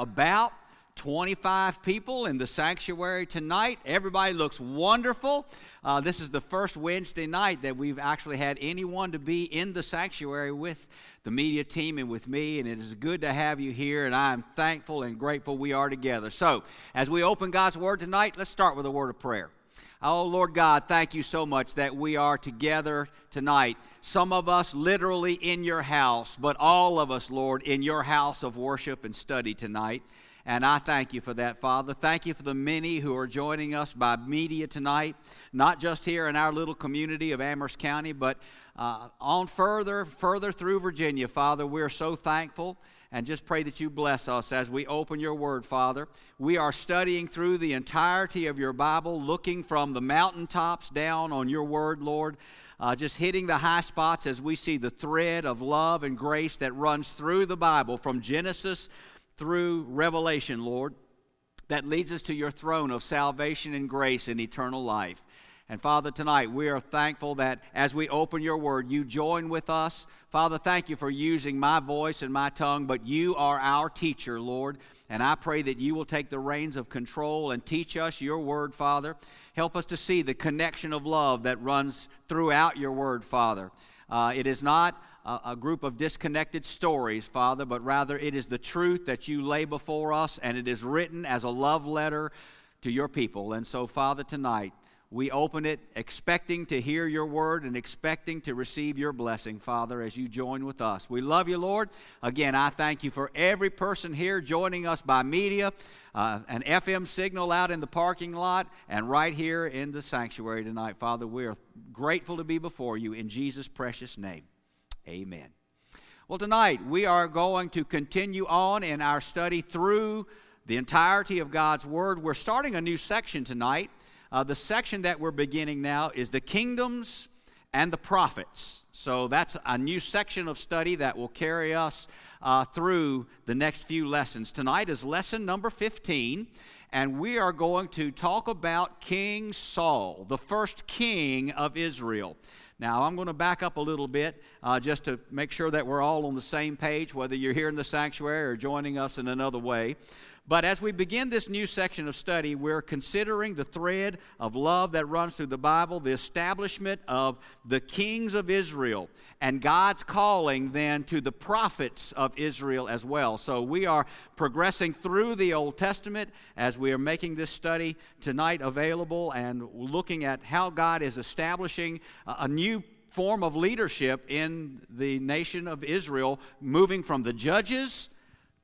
about 25 people in the sanctuary tonight. Everybody looks wonderful. Uh, this is the first Wednesday night that we've actually had anyone to be in the sanctuary with the media team and with me, and it is good to have you here, and I'm thankful and grateful we are together. So, as we open God's Word tonight, let's start with a word of prayer. Oh, Lord God, thank you so much that we are together tonight. Some of us literally in your house, but all of us, Lord, in your house of worship and study tonight. And I thank you for that, Father. Thank you for the many who are joining us by media tonight, not just here in our little community of Amherst County, but uh, on further, further through Virginia, Father. We're so thankful and just pray that you bless us as we open your word, Father. We are studying through the entirety of your Bible, looking from the mountaintops down on your word, Lord. Uh, just hitting the high spots as we see the thread of love and grace that runs through the Bible from Genesis through Revelation, Lord, that leads us to your throne of salvation and grace and eternal life. And Father, tonight we are thankful that as we open your word, you join with us. Father, thank you for using my voice and my tongue, but you are our teacher, Lord. And I pray that you will take the reins of control and teach us your word, Father. Help us to see the connection of love that runs throughout your word, Father. Uh, it is not a, a group of disconnected stories, Father, but rather it is the truth that you lay before us, and it is written as a love letter to your people. And so, Father, tonight, we open it expecting to hear your word and expecting to receive your blessing, Father, as you join with us. We love you, Lord. Again, I thank you for every person here joining us by media, uh, an FM signal out in the parking lot, and right here in the sanctuary tonight, Father. We are grateful to be before you in Jesus' precious name. Amen. Well, tonight we are going to continue on in our study through the entirety of God's Word. We're starting a new section tonight. Uh, the section that we're beginning now is the kingdoms and the prophets. So that's a new section of study that will carry us uh, through the next few lessons. Tonight is lesson number 15, and we are going to talk about King Saul, the first king of Israel. Now, I'm going to back up a little bit uh, just to make sure that we're all on the same page, whether you're here in the sanctuary or joining us in another way. But as we begin this new section of study, we're considering the thread of love that runs through the Bible, the establishment of the kings of Israel, and God's calling then to the prophets of Israel as well. So we are progressing through the Old Testament as we are making this study tonight available and looking at how God is establishing a new form of leadership in the nation of Israel, moving from the judges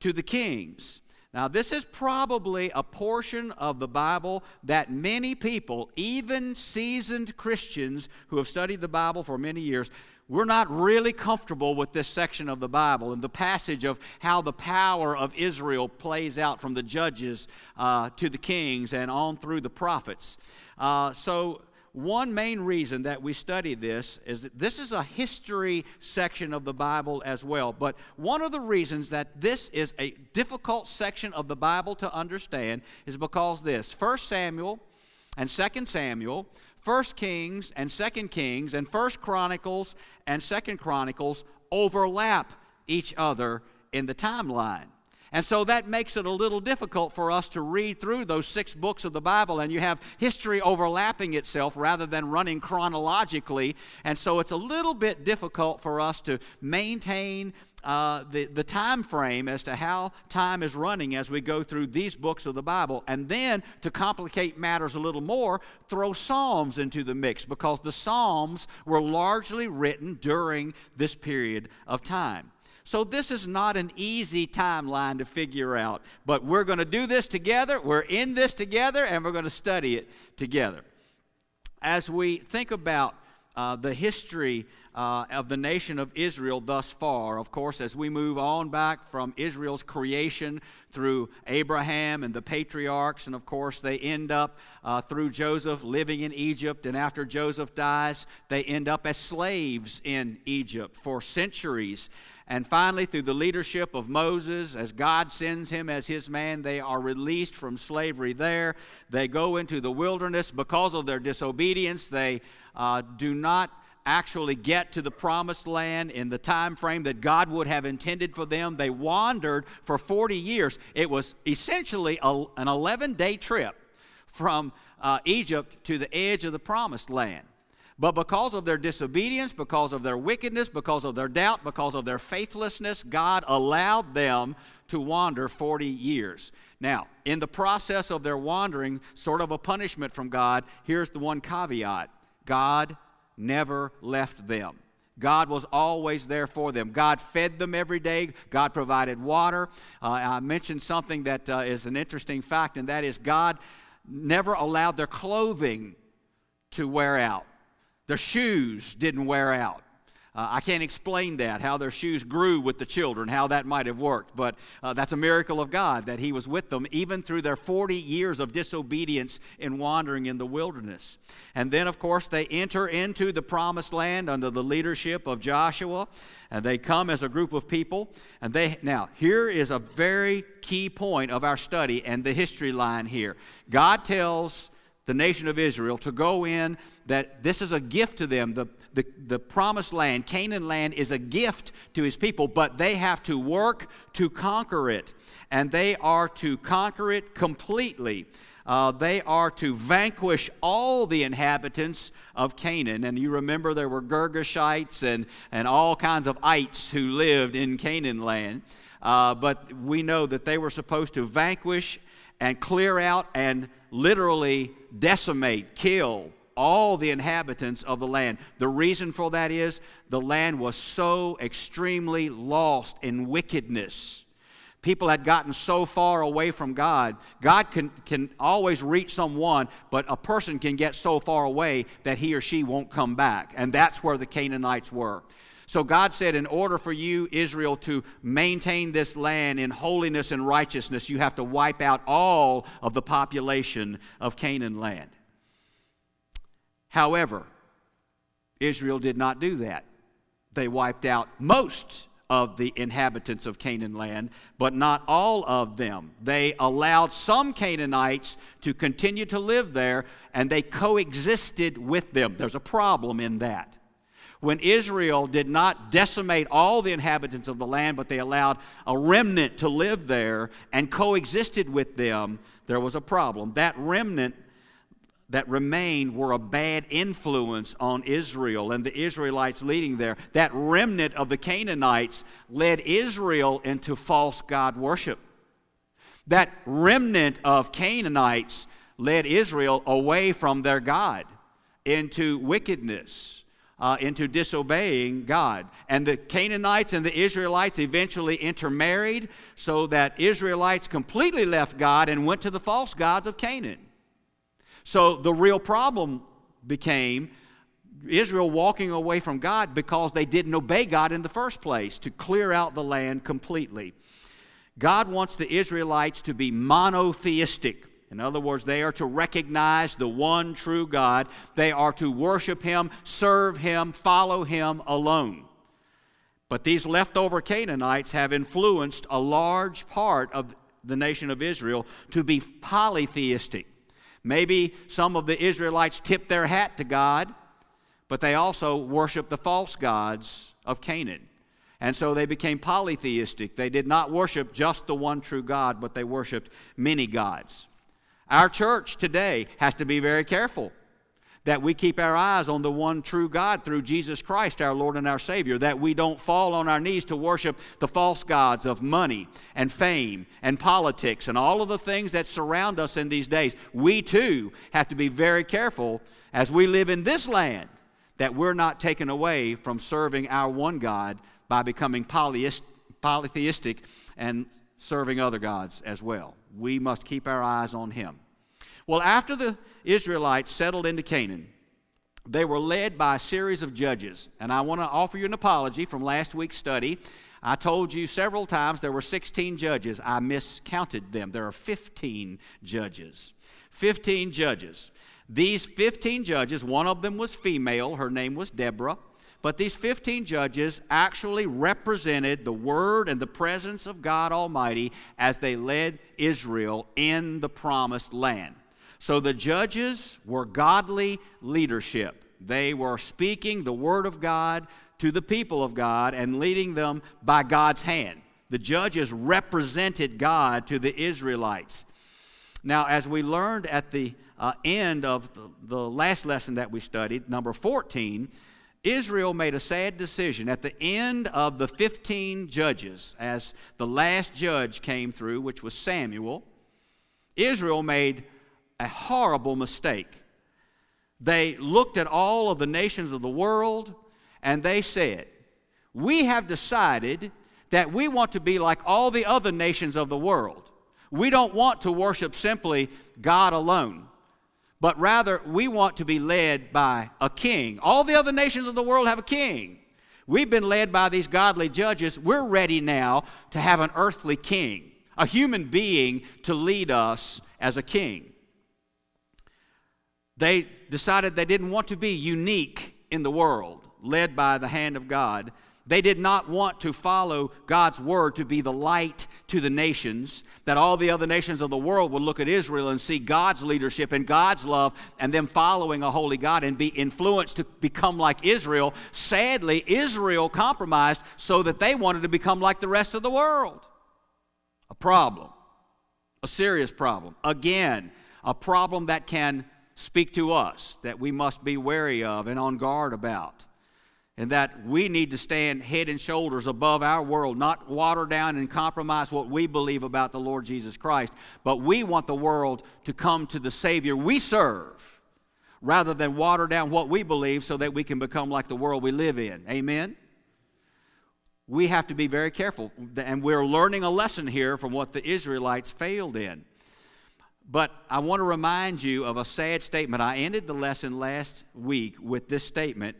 to the kings. Now, this is probably a portion of the Bible that many people, even seasoned Christians who have studied the Bible for many years, we're not really comfortable with this section of the Bible and the passage of how the power of Israel plays out from the judges uh, to the kings and on through the prophets. Uh, so, one main reason that we study this is that this is a history section of the Bible as well. But one of the reasons that this is a difficult section of the Bible to understand is because this 1 Samuel and 2 Samuel, 1 Kings and 2 Kings, and 1 Chronicles and 2 Chronicles overlap each other in the timeline. And so that makes it a little difficult for us to read through those six books of the Bible, and you have history overlapping itself rather than running chronologically. And so it's a little bit difficult for us to maintain uh, the, the time frame as to how time is running as we go through these books of the Bible. And then, to complicate matters a little more, throw Psalms into the mix because the Psalms were largely written during this period of time. So, this is not an easy timeline to figure out, but we're going to do this together. We're in this together, and we're going to study it together. As we think about uh, the history uh, of the nation of Israel thus far. Of course, as we move on back from Israel's creation through Abraham and the patriarchs, and of course, they end up uh, through Joseph living in Egypt, and after Joseph dies, they end up as slaves in Egypt for centuries. And finally, through the leadership of Moses, as God sends him as his man, they are released from slavery there. They go into the wilderness because of their disobedience. They uh, do not actually get to the promised land in the time frame that God would have intended for them. They wandered for 40 years. It was essentially a, an 11 day trip from uh, Egypt to the edge of the promised land. But because of their disobedience, because of their wickedness, because of their doubt, because of their faithlessness, God allowed them to wander 40 years. Now, in the process of their wandering, sort of a punishment from God, here's the one caveat God never left them. God was always there for them. God fed them every day. God provided water. Uh, I mentioned something that uh, is an interesting fact, and that is God never allowed their clothing to wear out. Their shoes didn't wear out. Uh, I can't explain that, how their shoes grew with the children, how that might have worked, but uh, that's a miracle of God that He was with them even through their 40 years of disobedience in wandering in the wilderness. And then, of course, they enter into the promised land under the leadership of Joshua, and they come as a group of people. And they, now, here is a very key point of our study and the history line here. God tells the nation of Israel to go in, that this is a gift to them. The, the, the promised land, Canaan land, is a gift to his people, but they have to work to conquer it. And they are to conquer it completely. Uh, they are to vanquish all the inhabitants of Canaan. And you remember there were Girgashites and, and all kinds of ites who lived in Canaan land. Uh, but we know that they were supposed to vanquish and clear out and literally decimate, kill all the inhabitants of the land. The reason for that is the land was so extremely lost in wickedness. People had gotten so far away from God. God can, can always reach someone, but a person can get so far away that he or she won't come back. And that's where the Canaanites were. So God said, in order for you, Israel, to maintain this land in holiness and righteousness, you have to wipe out all of the population of Canaan land. However, Israel did not do that. They wiped out most of the inhabitants of Canaan land, but not all of them. They allowed some Canaanites to continue to live there, and they coexisted with them. There's a problem in that when Israel did not decimate all the inhabitants of the land, but they allowed a remnant to live there and coexisted with them, there was a problem. That remnant that remained were a bad influence on Israel and the Israelites leading there. That remnant of the Canaanites led Israel into false God worship. That remnant of Canaanites led Israel away from their God into wickedness uh, into disobeying God. And the Canaanites and the Israelites eventually intermarried so that Israelites completely left God and went to the false gods of Canaan. So the real problem became Israel walking away from God because they didn't obey God in the first place to clear out the land completely. God wants the Israelites to be monotheistic. In other words, they are to recognize the one true God. They are to worship Him, serve Him, follow Him alone. But these leftover Canaanites have influenced a large part of the nation of Israel to be polytheistic. Maybe some of the Israelites tipped their hat to God, but they also worship the false gods of Canaan. And so they became polytheistic. They did not worship just the one true God, but they worshiped many gods. Our church today has to be very careful that we keep our eyes on the one true God through Jesus Christ, our Lord and our Savior, that we don't fall on our knees to worship the false gods of money and fame and politics and all of the things that surround us in these days. We too have to be very careful as we live in this land that we're not taken away from serving our one God by becoming polytheistic and serving other gods as well. We must keep our eyes on him. Well, after the Israelites settled into Canaan, they were led by a series of judges. And I want to offer you an apology from last week's study. I told you several times there were 16 judges. I miscounted them. There are 15 judges. 15 judges. These 15 judges, one of them was female, her name was Deborah. But these 15 judges actually represented the word and the presence of God Almighty as they led Israel in the promised land. So the judges were godly leadership. They were speaking the word of God to the people of God and leading them by God's hand. The judges represented God to the Israelites. Now, as we learned at the uh, end of the, the last lesson that we studied, number 14, Israel made a sad decision at the end of the 15 judges, as the last judge came through, which was Samuel. Israel made a horrible mistake. They looked at all of the nations of the world and they said, We have decided that we want to be like all the other nations of the world. We don't want to worship simply God alone, but rather we want to be led by a king. All the other nations of the world have a king. We've been led by these godly judges. We're ready now to have an earthly king, a human being to lead us as a king. They decided they didn't want to be unique in the world, led by the hand of God. They did not want to follow God's word to be the light to the nations, that all the other nations of the world would look at Israel and see God's leadership and God's love and them following a holy God and be influenced to become like Israel. Sadly, Israel compromised so that they wanted to become like the rest of the world. A problem, a serious problem. Again, a problem that can speak to us that we must be wary of and on guard about and that we need to stand head and shoulders above our world, not water down and compromise what we believe about the Lord Jesus Christ, but we want the world to come to the Savior we serve rather than water down what we believe so that we can become like the world we live in. Amen? We have to be very careful, and we're learning a lesson here from what the Israelites failed in. But I want to remind you of a sad statement. I ended the lesson last week with this statement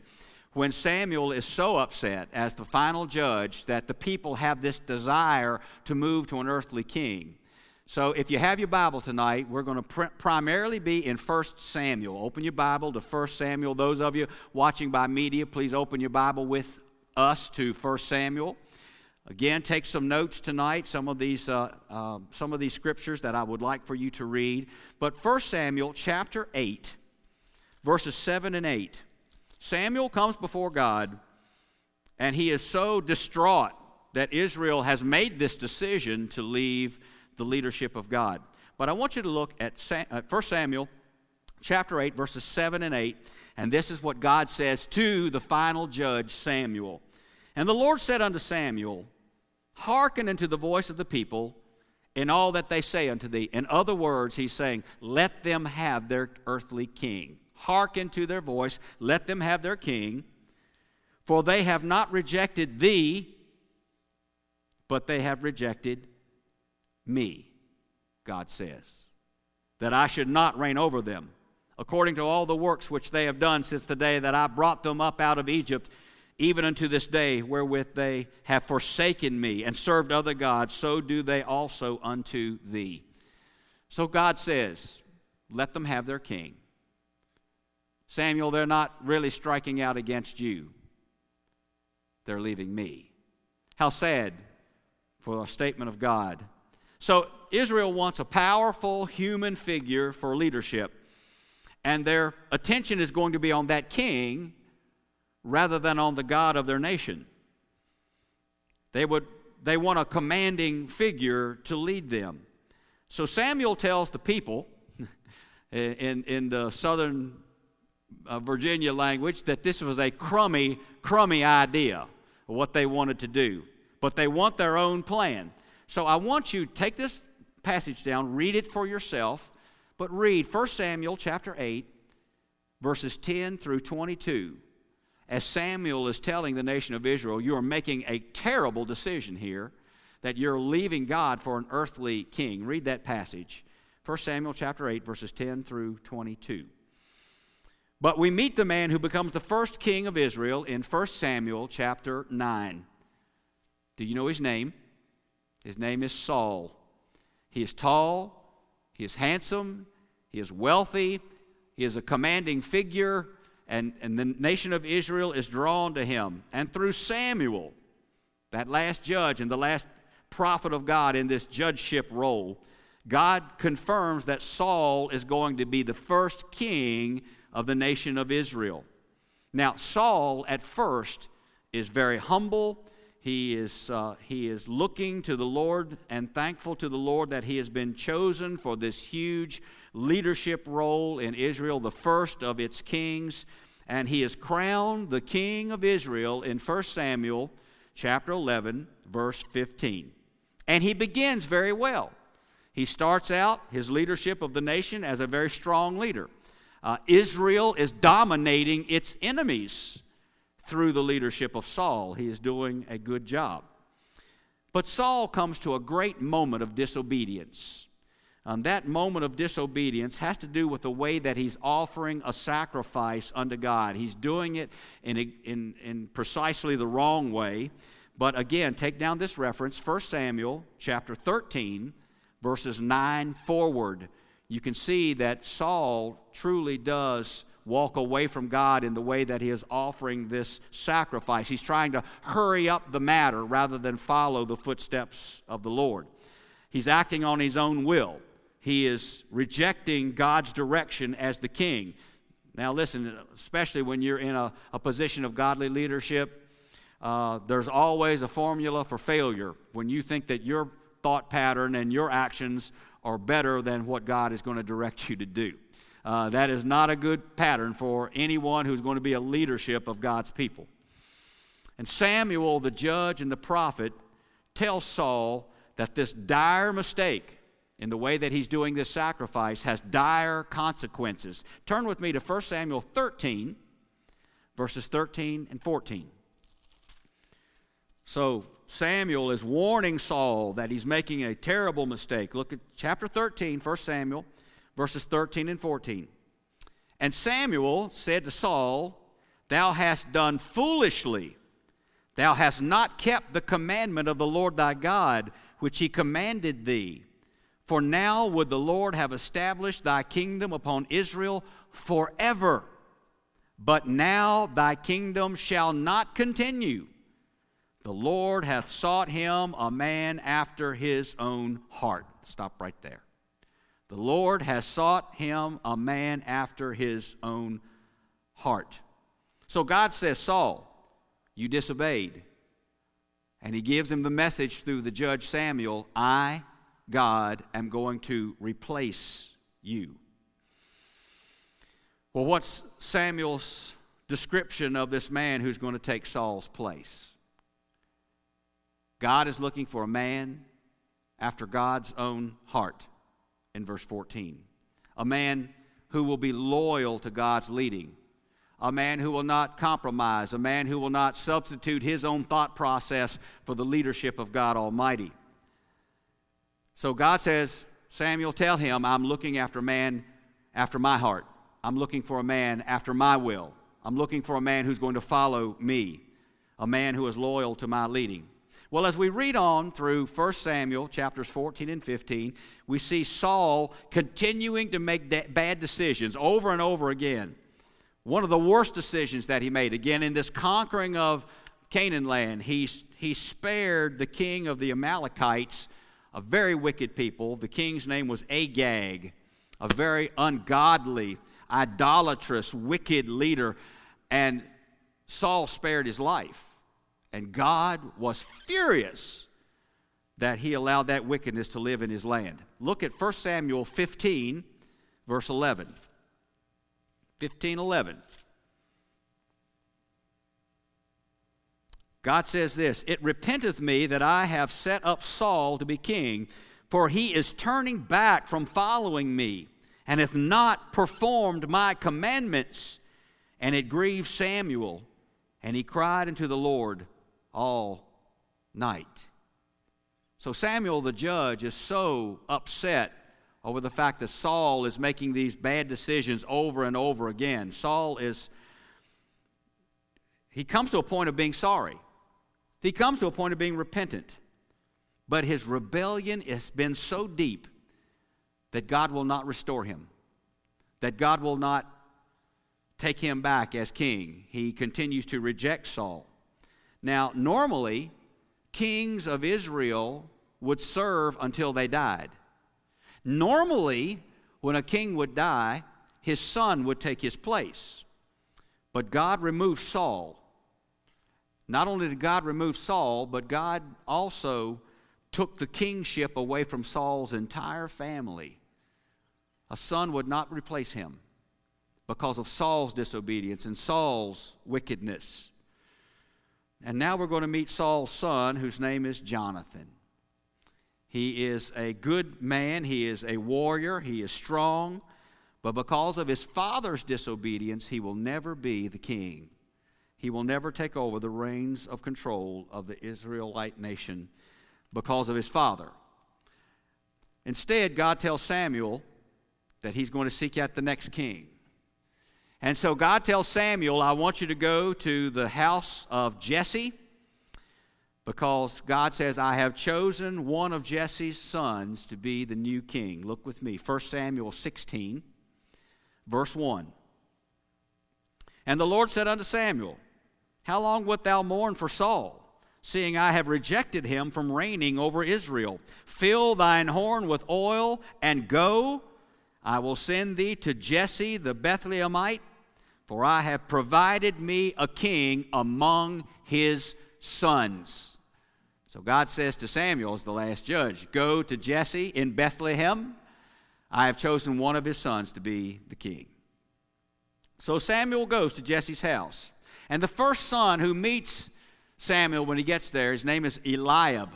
when Samuel is so upset as the final judge that the people have this desire to move to an earthly king. So if you have your Bible tonight, we're going to pr- primarily be in 1 Samuel. Open your Bible to 1 Samuel. Those of you watching by media, please open your Bible with us to 1 Samuel. Again, take some notes tonight, some of these, uh, uh, some of these scriptures that I would like for you to read. But 1 Samuel chapter 8, verses 7 and 8. Samuel comes before God, and he is so distraught that Israel has made this decision to leave the leadership of God. But I want you to look at 1 Samuel chapter 8, verses 7 and 8, and this is what God says to the final judge, Samuel. And the Lord said unto Samuel, Hearken unto the voice of the people in all that they say unto thee. In other words, he's saying, Let them have their earthly king hearken to their voice, let them have their king. For they have not rejected thee, but they have rejected me, God says, that I should not reign over them, according to all the works which they have done since the day that I brought them up out of Egypt, even unto this day, wherewith they have forsaken me and served other gods, so do they also unto thee. So God says, Let them have their king. Samuel, they're not really striking out against you, they're leaving me. How sad for a statement of God. So, Israel wants a powerful human figure for leadership, and their attention is going to be on that king rather than on the God of their nation. They, would, they want a commanding figure to lead them. So Samuel tells the people in, in the southern uh, Virginia language that this was a crummy, crummy idea of what they wanted to do. But they want their own plan. So I want you to take this passage down, read it for yourself, but read 1 Samuel chapter 8, verses 10 through 22. As Samuel is telling the nation of Israel, you are making a terrible decision here that you're leaving God for an earthly king. Read that passage. 1 Samuel chapter 8, verses 10 through 22. But we meet the man who becomes the first king of Israel in 1 Samuel chapter 9. Do you know his name? His name is Saul. He is tall, he is handsome, he is wealthy, he is a commanding figure, and, and the nation of Israel is drawn to him. And through Samuel, that last judge and the last prophet of God in this judgeship role, God confirms that Saul is going to be the first king of the nation of Israel. Now, Saul at first is very humble. He is, uh, he is looking to the Lord and thankful to the Lord that he has been chosen for this huge leadership role in Israel, the first of its kings. And he is crowned the king of Israel in 1 Samuel chapter 11, verse 15. And he begins very well. He starts out his leadership of the nation as a very strong leader. Uh, Israel is dominating its enemies through the leadership of Saul. He is doing a good job. But Saul comes to a great moment of disobedience. And that moment of disobedience has to do with the way that he's offering a sacrifice unto God. He's doing it in, a, in, in precisely the wrong way. But again, take down this reference 1 Samuel chapter 13, verses 9 forward. You can see that Saul truly does walk away from God in the way that he is offering this sacrifice. He's trying to hurry up the matter rather than follow the footsteps of the Lord. He's acting on his own will. He is rejecting God's direction as the king. Now, listen, especially when you're in a, a position of godly leadership, uh, there's always a formula for failure. When you think that your thought pattern and your actions are better than what God is going to direct you to do. Uh, that is not a good pattern for anyone who's going to be a leadership of God's people. And Samuel, the judge and the prophet, tells Saul that this dire mistake in the way that he's doing this sacrifice has dire consequences. Turn with me to 1 Samuel 13, verses 13 and 14. So Samuel is warning Saul that he's making a terrible mistake. Look at chapter 13, 1 Samuel verses 13 and 14. And Samuel said to Saul, Thou hast done foolishly. Thou hast not kept the commandment of the Lord thy God, which he commanded thee. For now would the Lord have established thy kingdom upon Israel forever. But now thy kingdom shall not continue. The Lord hath sought him a man after his own heart. Stop right there. The Lord has sought him a man after his own heart. So God says, Saul, you disobeyed. And he gives him the message through the judge Samuel I, God, am going to replace you. Well, what's Samuel's description of this man who's going to take Saul's place? God is looking for a man after God's own heart in verse 14. A man who will be loyal to God's leading. A man who will not compromise. A man who will not substitute his own thought process for the leadership of God Almighty. So God says, Samuel, tell him, I'm looking after a man after my heart. I'm looking for a man after my will. I'm looking for a man who's going to follow me, a man who is loyal to my leading. Well, as we read on through 1 Samuel chapters 14 and 15, we see Saul continuing to make de- bad decisions over and over again. One of the worst decisions that he made, again, in this conquering of Canaan land, he, he spared the king of the Amalekites, a very wicked people. The king's name was Agag, a very ungodly, idolatrous, wicked leader. And Saul spared his life. And God was furious that he allowed that wickedness to live in his land. Look at 1 Samuel 15, verse 11. 15 11. God says this It repenteth me that I have set up Saul to be king, for he is turning back from following me, and hath not performed my commandments. And it grieved Samuel, and he cried unto the Lord all night. So Samuel the judge is so upset over the fact that Saul is making these bad decisions over and over again. Saul is, he comes to a point of being sorry. He comes to a point of being repentant. But his rebellion has been so deep that God will not restore him, that God will not take him back as king. He continues to reject Saul. Now, normally, kings of Israel would serve until they died. Normally, when a king would die, his son would take his place. But God removed Saul. Not only did God remove Saul, but God also took the kingship away from Saul's entire family. A son would not replace him because of Saul's disobedience and Saul's wickedness. And now we're going to meet Saul's son, whose name is Jonathan. He is a good man, he is a warrior, he is strong, but because of his father's disobedience, he will never be the king. He will never take over the reins of control of the Israelite nation because of his father. Instead, God tells Samuel that he's going to seek out the next king. And so God tells Samuel, I want you to go to the house of Jesse because God says, I have chosen one of Jesse's sons to be the new king. Look with me, 1 Samuel 16, verse 1. And the Lord said unto Samuel, How long wilt thou mourn for Saul? seeing I have rejected him from reigning over Israel. Fill thine horn with oil and go. I will send thee to Jesse the Bethlehemite, for I have provided me a king among his sons. So God says to Samuel as the last judge, Go to Jesse in Bethlehem. I have chosen one of his sons to be the king. So Samuel goes to Jesse's house. And the first son who meets Samuel, when he gets there, his name is Eliab.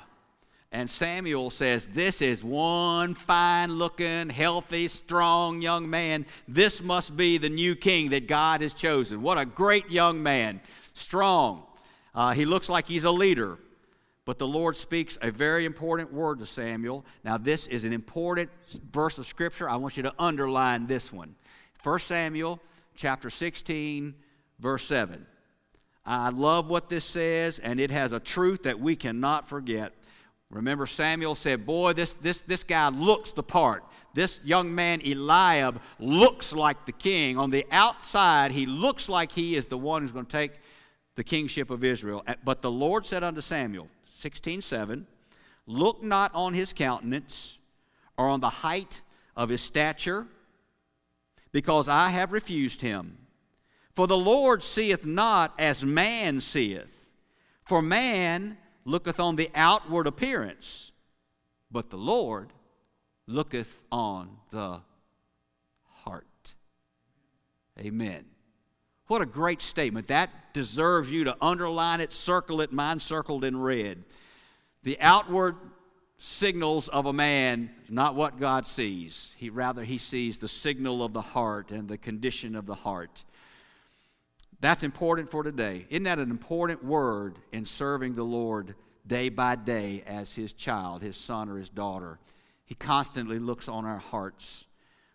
And Samuel says, This is one fine looking, healthy, strong young man. This must be the new king that God has chosen. What a great young man. Strong. Uh, he looks like he's a leader. But the Lord speaks a very important word to Samuel. Now, this is an important verse of Scripture. I want you to underline this one 1 Samuel chapter 16, verse 7. I love what this says, and it has a truth that we cannot forget. Remember, Samuel said, Boy, this, this, this guy looks the part. This young man, Eliab, looks like the king. On the outside, he looks like he is the one who's going to take the kingship of Israel. But the Lord said unto Samuel, 16 7, Look not on his countenance or on the height of his stature, because I have refused him. For the Lord seeth not as man seeth. For man looketh on the outward appearance, but the Lord looketh on the heart. Amen. What a great statement. That deserves you to underline it, circle it, mine circled in red. The outward signals of a man not what God sees. He rather he sees the signal of the heart and the condition of the heart. That's important for today. Isn't that an important word in serving the Lord day by day as His child, His son or His daughter? He constantly looks on our hearts.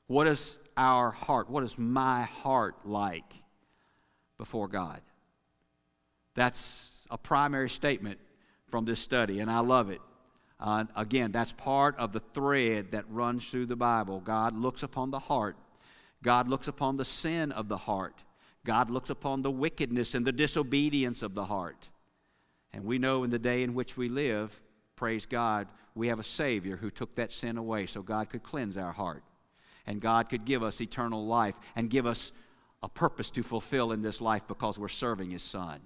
What is our heart? What is my heart like before God? That's a primary statement from this study, and I love it. Uh, again, that's part of the thread that runs through the Bible. God looks upon the heart, God looks upon the sin of the heart. God looks upon the wickedness and the disobedience of the heart. And we know in the day in which we live, praise God, we have a Savior who took that sin away so God could cleanse our heart. And God could give us eternal life and give us a purpose to fulfill in this life because we're serving His Son.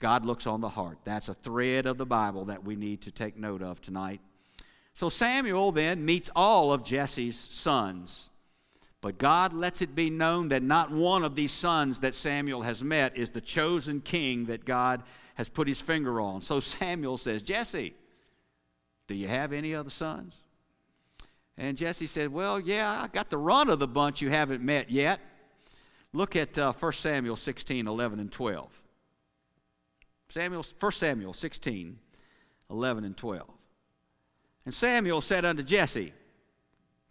God looks on the heart. That's a thread of the Bible that we need to take note of tonight. So Samuel then meets all of Jesse's sons. But God lets it be known that not one of these sons that Samuel has met is the chosen king that God has put his finger on. So Samuel says, Jesse, do you have any other sons? And Jesse said, Well, yeah, I got the run of the bunch you haven't met yet. Look at uh, 1 Samuel 16, 11, and 12. Samuel, 1 Samuel 16, 11, and 12. And Samuel said unto Jesse,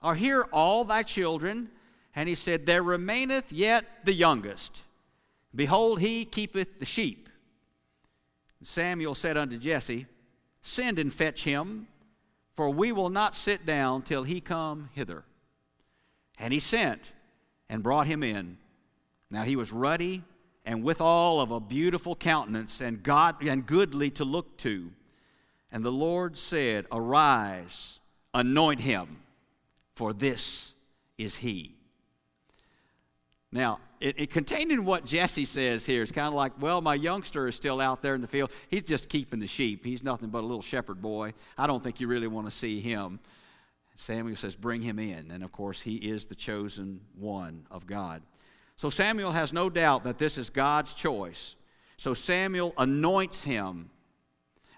Are here all thy children? And he said, There remaineth yet the youngest. Behold, he keepeth the sheep. Samuel said unto Jesse, Send and fetch him, for we will not sit down till he come hither. And he sent and brought him in. Now he was ruddy and withal of a beautiful countenance and god and goodly to look to. And the Lord said, Arise, anoint him, for this is he. Now, it, it contained in what Jesse says here is kind of like, well, my youngster is still out there in the field. He's just keeping the sheep. He's nothing but a little shepherd boy. I don't think you really want to see him. Samuel says, bring him in. And of course, he is the chosen one of God. So Samuel has no doubt that this is God's choice. So Samuel anoints him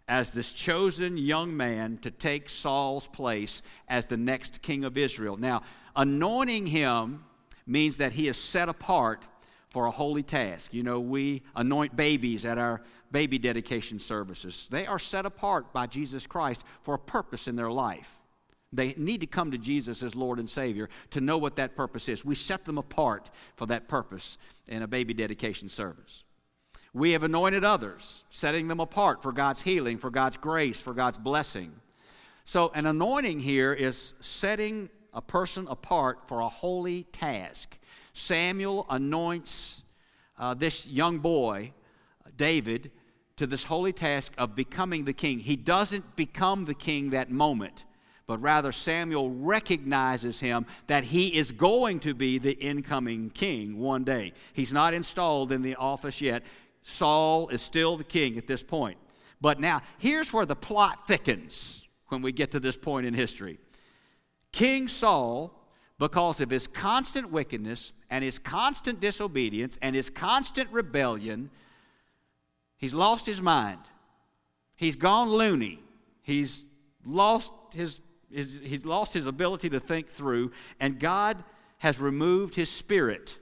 as this chosen young man to take Saul's place as the next king of Israel. Now, anointing him means that he is set apart for a holy task. You know, we anoint babies at our baby dedication services. They are set apart by Jesus Christ for a purpose in their life. They need to come to Jesus as Lord and Savior to know what that purpose is. We set them apart for that purpose in a baby dedication service. We have anointed others, setting them apart for God's healing, for God's grace, for God's blessing. So, an anointing here is setting a person apart for a holy task. Samuel anoints uh, this young boy, David, to this holy task of becoming the king. He doesn't become the king that moment, but rather Samuel recognizes him that he is going to be the incoming king one day. He's not installed in the office yet. Saul is still the king at this point. But now, here's where the plot thickens when we get to this point in history. King Saul, because of his constant wickedness and his constant disobedience and his constant rebellion, he's lost his mind. He's gone loony. He's lost his, his, he's lost his ability to think through, and God has removed his spirit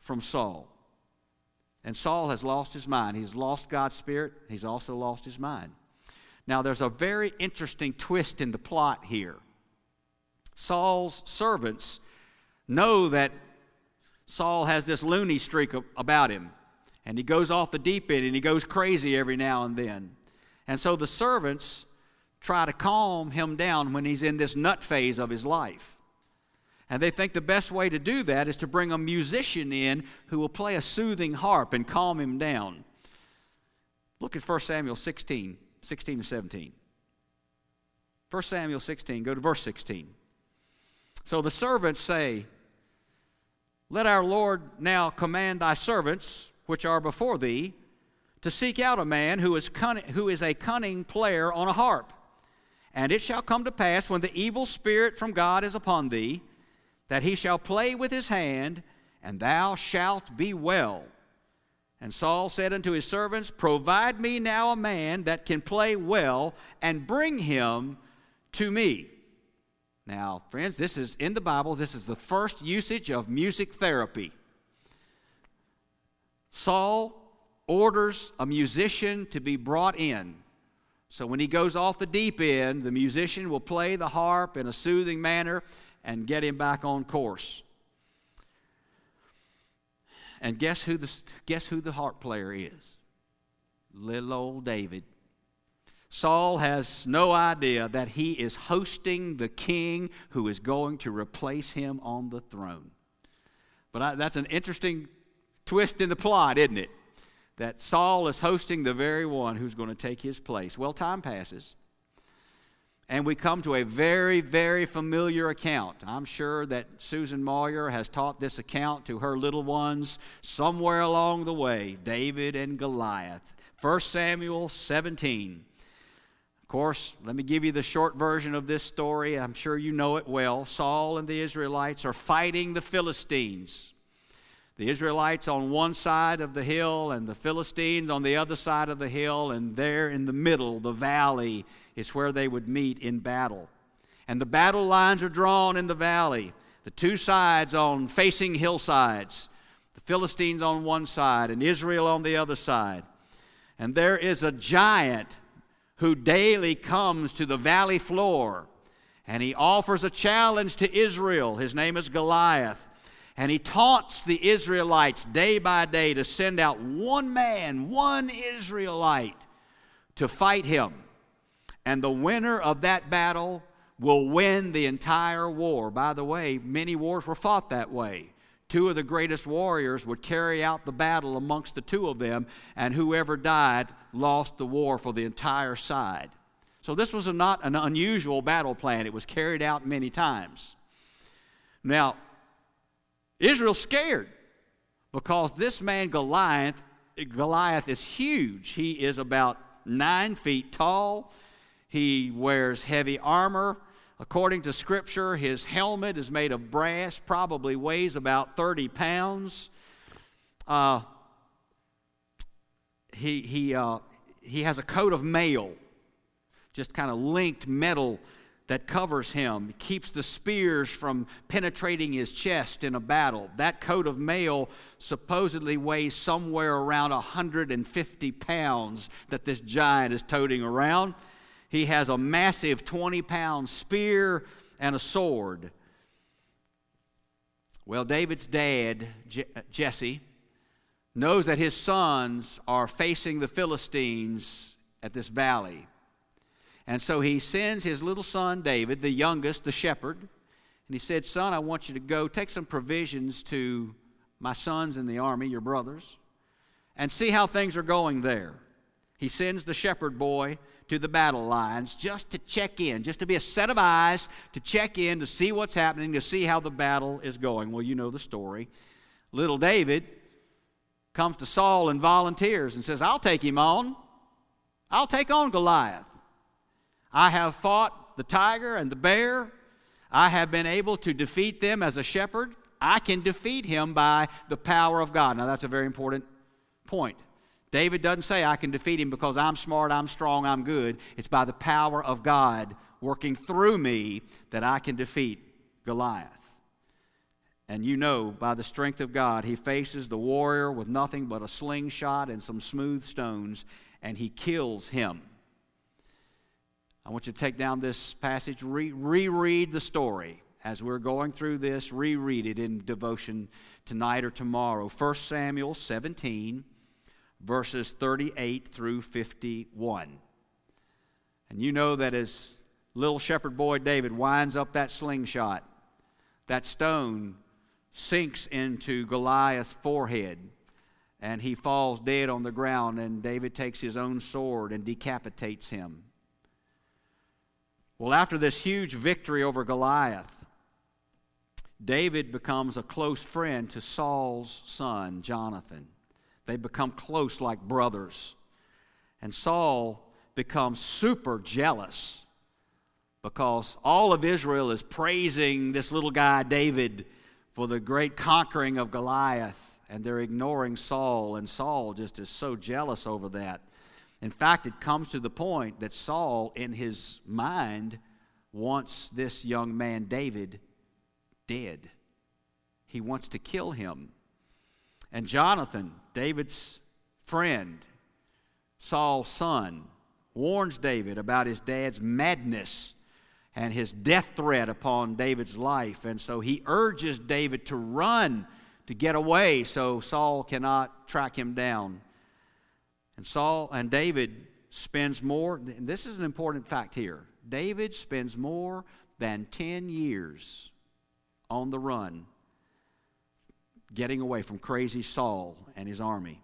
from Saul. And Saul has lost his mind. He's lost God's spirit, he's also lost his mind. Now, there's a very interesting twist in the plot here. Saul's servants know that Saul has this loony streak about him, and he goes off the deep end and he goes crazy every now and then. And so the servants try to calm him down when he's in this nut phase of his life. And they think the best way to do that is to bring a musician in who will play a soothing harp and calm him down. Look at 1 Samuel 16, 16 and 17. 1 Samuel 16, go to verse 16. So the servants say, Let our Lord now command thy servants, which are before thee, to seek out a man who is, cunning, who is a cunning player on a harp. And it shall come to pass when the evil spirit from God is upon thee, that he shall play with his hand, and thou shalt be well. And Saul said unto his servants, Provide me now a man that can play well, and bring him to me. Now, friends, this is in the Bible, this is the first usage of music therapy. Saul orders a musician to be brought in. So when he goes off the deep end, the musician will play the harp in a soothing manner and get him back on course. And guess who the, guess who the harp player is? Little old David. Saul has no idea that he is hosting the king who is going to replace him on the throne. But I, that's an interesting twist in the plot, isn't it? That Saul is hosting the very one who's going to take his place. Well, time passes. And we come to a very, very familiar account. I'm sure that Susan Moyer has taught this account to her little ones somewhere along the way David and Goliath. 1 Samuel 17. Of course, let me give you the short version of this story. I'm sure you know it well. Saul and the Israelites are fighting the Philistines. The Israelites on one side of the hill and the Philistines on the other side of the hill, and there in the middle, the valley, is where they would meet in battle. And the battle lines are drawn in the valley, the two sides on facing hillsides, the Philistines on one side and Israel on the other side. And there is a giant who daily comes to the valley floor and he offers a challenge to Israel. His name is Goliath. And he taunts the Israelites day by day to send out one man, one Israelite, to fight him. And the winner of that battle will win the entire war. By the way, many wars were fought that way. Two of the greatest warriors would carry out the battle amongst the two of them, and whoever died lost the war for the entire side. So this was a not an unusual battle plan. It was carried out many times. Now, Israel's scared. because this man Goliath, Goliath is huge. He is about nine feet tall. He wears heavy armor. According to Scripture, his helmet is made of brass, probably weighs about 30 pounds. Uh, he, he, uh, he has a coat of mail, just kind of linked metal that covers him, keeps the spears from penetrating his chest in a battle. That coat of mail supposedly weighs somewhere around 150 pounds that this giant is toting around. He has a massive 20 pound spear and a sword. Well, David's dad, Jesse, knows that his sons are facing the Philistines at this valley. And so he sends his little son, David, the youngest, the shepherd, and he said, Son, I want you to go take some provisions to my sons in the army, your brothers, and see how things are going there. He sends the shepherd boy to the battle lines just to check in, just to be a set of eyes to check in, to see what's happening, to see how the battle is going. Well, you know the story. Little David comes to Saul and volunteers and says, I'll take him on. I'll take on Goliath. I have fought the tiger and the bear. I have been able to defeat them as a shepherd. I can defeat him by the power of God. Now, that's a very important point. David doesn't say, I can defeat him because I'm smart, I'm strong, I'm good. It's by the power of God working through me that I can defeat Goliath. And you know, by the strength of God, he faces the warrior with nothing but a slingshot and some smooth stones, and he kills him. I want you to take down this passage, re- reread the story as we're going through this, reread it in devotion tonight or tomorrow. 1 Samuel 17, verses 38 through 51. And you know that as little shepherd boy David winds up that slingshot, that stone sinks into Goliath's forehead and he falls dead on the ground, and David takes his own sword and decapitates him. Well, after this huge victory over Goliath, David becomes a close friend to Saul's son, Jonathan. They become close like brothers. And Saul becomes super jealous because all of Israel is praising this little guy, David, for the great conquering of Goliath. And they're ignoring Saul, and Saul just is so jealous over that. In fact, it comes to the point that Saul, in his mind, wants this young man, David, dead. He wants to kill him. And Jonathan, David's friend, Saul's son, warns David about his dad's madness and his death threat upon David's life. And so he urges David to run, to get away, so Saul cannot track him down. And Saul and David spends more, this is an important fact here. David spends more than 10 years on the run, getting away from crazy Saul and his army.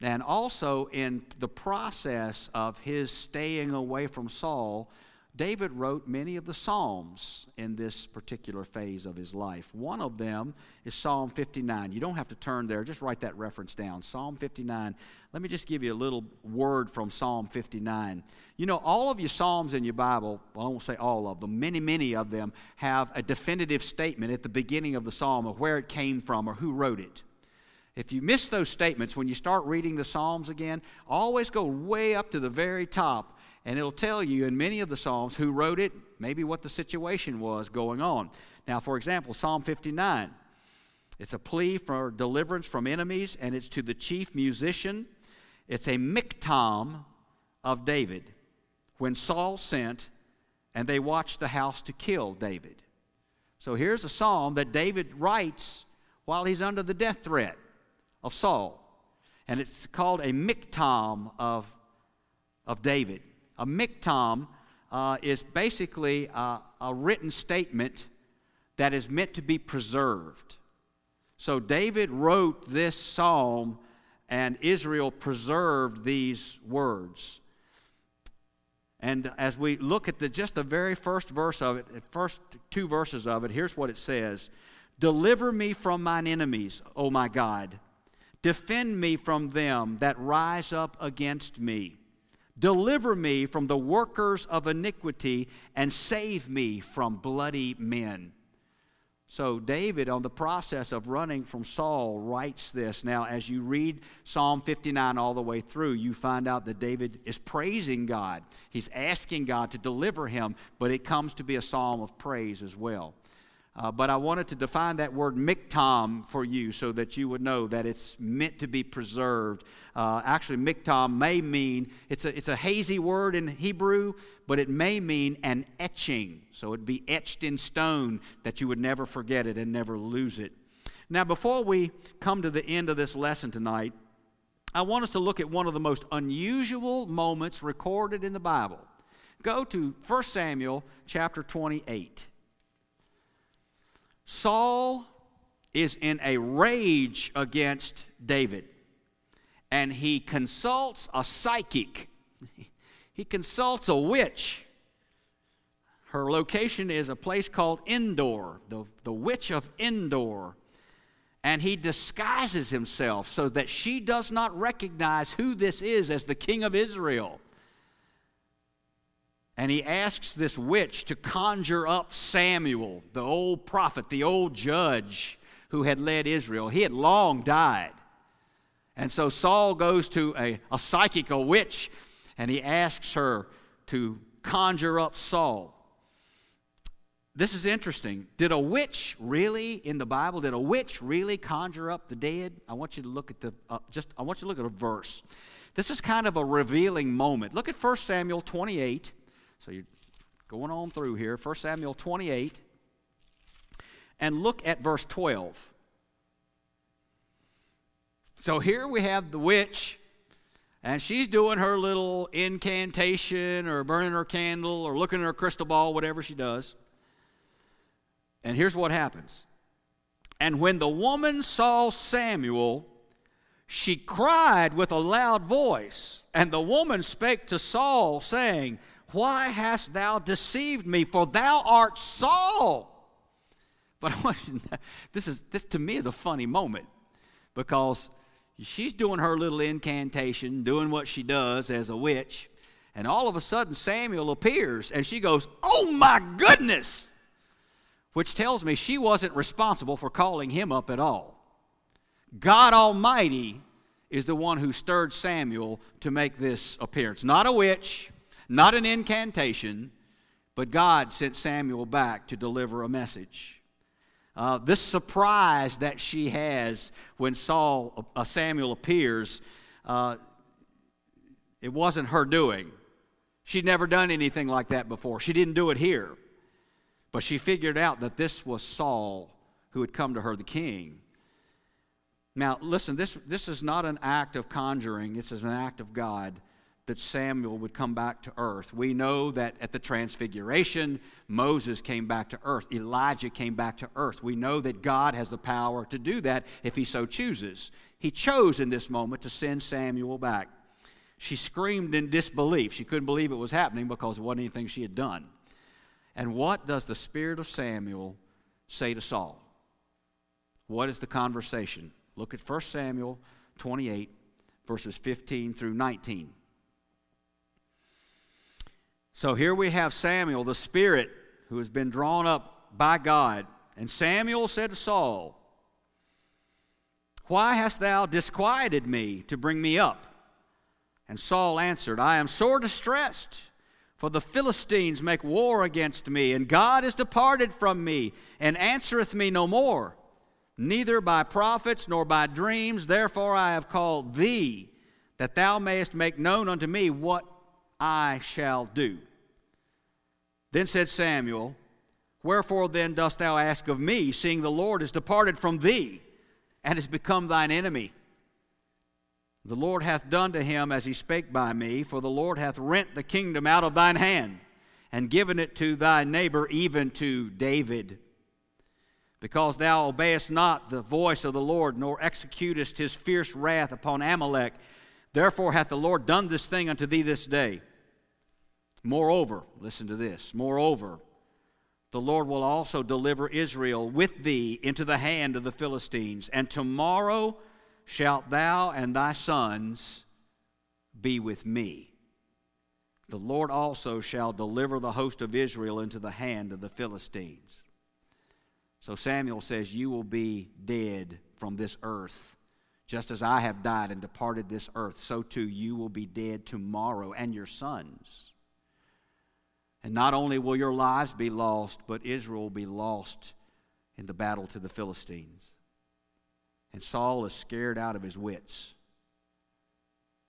And also, in the process of his staying away from Saul, David wrote many of the Psalms in this particular phase of his life. One of them is Psalm 59. You don't have to turn there, just write that reference down. Psalm 59. Let me just give you a little word from Psalm 59. You know, all of your Psalms in your Bible, well, I won't say all of them, many, many of them have a definitive statement at the beginning of the Psalm of where it came from or who wrote it. If you miss those statements when you start reading the Psalms again, always go way up to the very top and it'll tell you in many of the Psalms who wrote it, maybe what the situation was going on. Now, for example, Psalm 59. It's a plea for deliverance from enemies, and it's to the chief musician. It's a miktam of David when Saul sent and they watched the house to kill David. So here's a psalm that David writes while he's under the death threat of Saul. And it's called a miktam of, of David. A miktam uh, is basically a, a written statement that is meant to be preserved. So David wrote this psalm, and Israel preserved these words. And as we look at the, just the very first verse of it, the first two verses of it, here's what it says Deliver me from mine enemies, O my God. Defend me from them that rise up against me. Deliver me from the workers of iniquity and save me from bloody men. So, David, on the process of running from Saul, writes this. Now, as you read Psalm 59 all the way through, you find out that David is praising God. He's asking God to deliver him, but it comes to be a psalm of praise as well. Uh, but I wanted to define that word miktam for you so that you would know that it's meant to be preserved. Uh, actually, miktam may mean, it's a, it's a hazy word in Hebrew, but it may mean an etching. So it'd be etched in stone that you would never forget it and never lose it. Now, before we come to the end of this lesson tonight, I want us to look at one of the most unusual moments recorded in the Bible. Go to 1 Samuel chapter 28. Saul is in a rage against David, and he consults a psychic. He consults a witch. Her location is a place called Endor, the, the witch of Endor. And he disguises himself so that she does not recognize who this is as the king of Israel. And he asks this witch to conjure up Samuel, the old prophet, the old judge who had led Israel. He had long died. And so Saul goes to a, a psychic, a witch, and he asks her to conjure up Saul. This is interesting. Did a witch really in the Bible? Did a witch really conjure up the dead? I want you to look at the uh, just. I want you to look at a verse. This is kind of a revealing moment. Look at 1 Samuel 28. So you're going on through here, 1 Samuel 28, and look at verse 12. So here we have the witch, and she's doing her little incantation or burning her candle or looking at her crystal ball, whatever she does. And here's what happens. And when the woman saw Samuel, she cried with a loud voice. And the woman spake to Saul, saying, why hast thou deceived me? For thou art Saul. But this is this to me is a funny moment because she's doing her little incantation, doing what she does as a witch, and all of a sudden Samuel appears and she goes, "Oh my goodness!" Which tells me she wasn't responsible for calling him up at all. God Almighty is the one who stirred Samuel to make this appearance, not a witch, not an incantation, but God sent Samuel back to deliver a message. Uh, this surprise that she has when Saul, uh, Samuel appears, uh, it wasn't her doing. She'd never done anything like that before. She didn't do it here. But she figured out that this was Saul who had come to her, the king. Now, listen, this, this is not an act of conjuring, this is an act of God that Samuel would come back to earth. We know that at the Transfiguration, Moses came back to earth, Elijah came back to earth. We know that God has the power to do that if he so chooses. He chose in this moment to send Samuel back. She screamed in disbelief. She couldn't believe it was happening because it wasn't anything she had done. And what does the spirit of Samuel say to Saul? What is the conversation? Look at 1 Samuel 28, verses 15 through 19. So here we have Samuel, the Spirit, who has been drawn up by God. And Samuel said to Saul, Why hast thou disquieted me to bring me up? And Saul answered, I am sore distressed, for the Philistines make war against me, and God is departed from me, and answereth me no more, neither by prophets nor by dreams. Therefore I have called thee, that thou mayest make known unto me what I shall do. Then said Samuel, Wherefore then dost thou ask of me, seeing the Lord is departed from thee, and is become thine enemy? The Lord hath done to him as he spake by me, for the Lord hath rent the kingdom out of thine hand, and given it to thy neighbor, even to David. Because thou obeyest not the voice of the Lord, nor executest his fierce wrath upon Amalek, therefore hath the Lord done this thing unto thee this day. Moreover, listen to this. Moreover, The Lord will also deliver Israel with thee into the hand of the Philistines, and tomorrow shalt thou and thy sons be with me. The Lord also shall deliver the host of Israel into the hand of the Philistines. So Samuel says, You will be dead from this earth. Just as I have died and departed this earth, so too you will be dead tomorrow, and your sons. And not only will your lives be lost, but Israel will be lost in the battle to the Philistines. And Saul is scared out of his wits.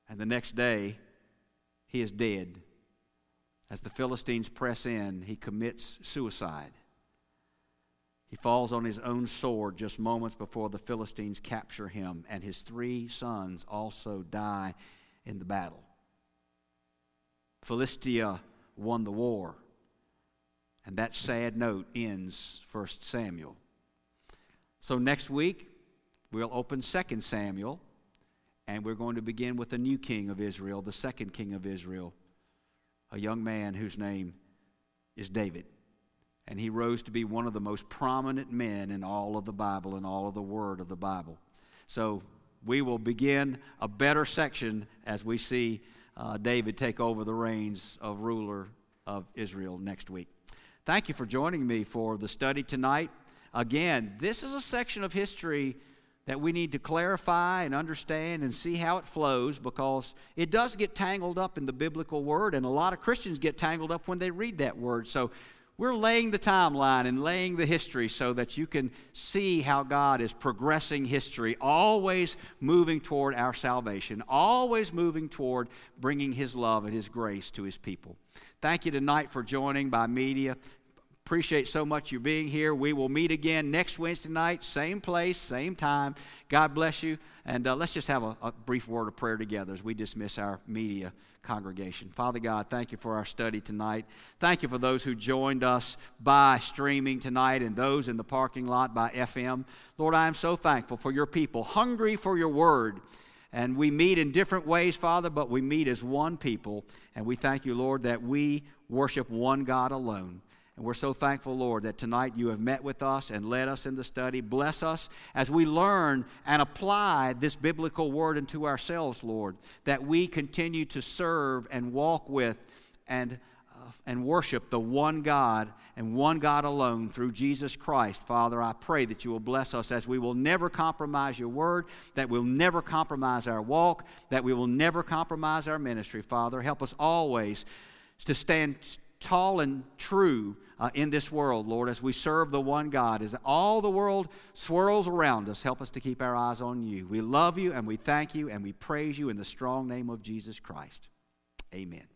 And the next day, he is dead. As the Philistines press in, he commits suicide. He falls on his own sword just moments before the Philistines capture him, and his three sons also die in the battle. Philistia won the war. And that sad note ends 1 Samuel. So next week, we'll open 2 Samuel, and we're going to begin with the new king of Israel, the second king of Israel, a young man whose name is David. And he rose to be one of the most prominent men in all of the Bible and all of the Word of the Bible. So we will begin a better section as we see uh, David take over the reins of ruler of Israel next week. Thank you for joining me for the study tonight. Again, this is a section of history that we need to clarify and understand and see how it flows because it does get tangled up in the biblical word, and a lot of Christians get tangled up when they read that word. So we're laying the timeline and laying the history so that you can see how God is progressing history, always moving toward our salvation, always moving toward bringing His love and His grace to His people. Thank you tonight for joining by media. Appreciate so much you being here. We will meet again next Wednesday night, same place, same time. God bless you. And uh, let's just have a, a, brief word of prayer together as we dismiss our media congregation. Father God, thank you for our study tonight. Thank you for those who joined us by streaming tonight and those in the parking lot by FM. Lord, I am so thankful for your people, hungry for your word. And we meet in different ways, Father, but we meet as one people. And we thank you, Lord, that we worship one God alone. And we're so thankful, Lord, that tonight you have met with us and led us in the study. Bless us as we learn and apply this biblical word into ourselves, Lord, that we continue to serve and walk with and, uh, and worship the one God and one God alone through Jesus Christ. Father, I pray that you will bless us as we will never compromise your word, that we'll never compromise our walk, that we will never compromise our ministry. Father, help us always to stand tall and true uh, in this world, Lord, as we serve the one God. As all the world swirls around us, help us to keep our eyes on you. We love you and we thank you and we praise you in the strong name of Jesus Christ. Amen.